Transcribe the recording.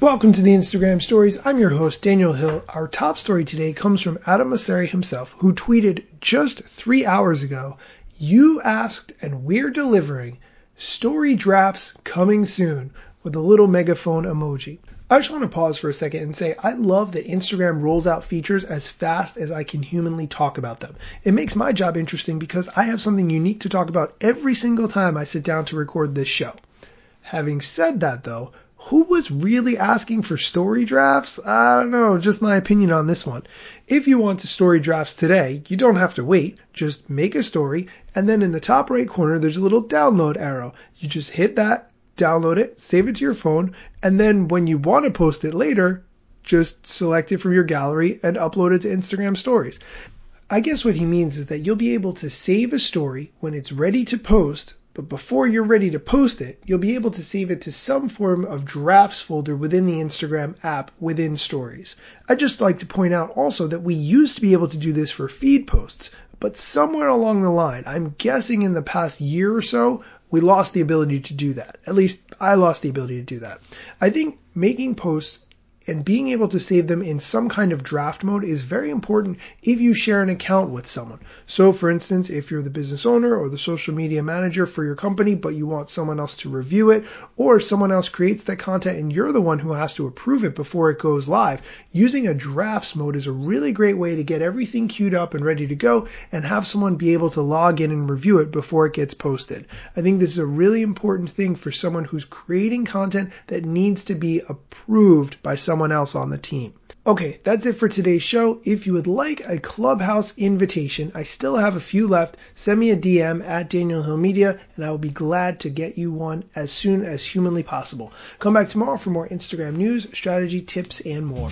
Welcome to the Instagram stories. I'm your host, Daniel Hill. Our top story today comes from Adam Mosseri himself, who tweeted just three hours ago, You asked and we're delivering. Story drafts coming soon with a little megaphone emoji. I just want to pause for a second and say I love that Instagram rolls out features as fast as I can humanly talk about them. It makes my job interesting because I have something unique to talk about every single time I sit down to record this show. Having said that though, who was really asking for story drafts? I don't know, just my opinion on this one. If you want to story drafts today, you don't have to wait. Just make a story, and then in the top right corner, there's a little download arrow. You just hit that, download it, save it to your phone, and then when you want to post it later, just select it from your gallery and upload it to Instagram stories. I guess what he means is that you'll be able to save a story when it's ready to post but before you're ready to post it, you'll be able to save it to some form of drafts folder within the Instagram app within stories. I'd just like to point out also that we used to be able to do this for feed posts, but somewhere along the line, I'm guessing in the past year or so, we lost the ability to do that. At least I lost the ability to do that. I think making posts and being able to save them in some kind of draft mode is very important if you share an account with someone. So for instance, if you're the business owner or the social media manager for your company, but you want someone else to review it, or someone else creates that content and you're the one who has to approve it before it goes live, using a drafts mode is a really great way to get everything queued up and ready to go and have someone be able to log in and review it before it gets posted. I think this is a really important thing for someone who's creating content that needs to be approved by someone someone else on the team. Okay, that's it for today's show. If you would like a clubhouse invitation, I still have a few left. Send me a DM at Daniel Hill Media, and I will be glad to get you one as soon as humanly possible. Come back tomorrow for more Instagram news, strategy, tips, and more.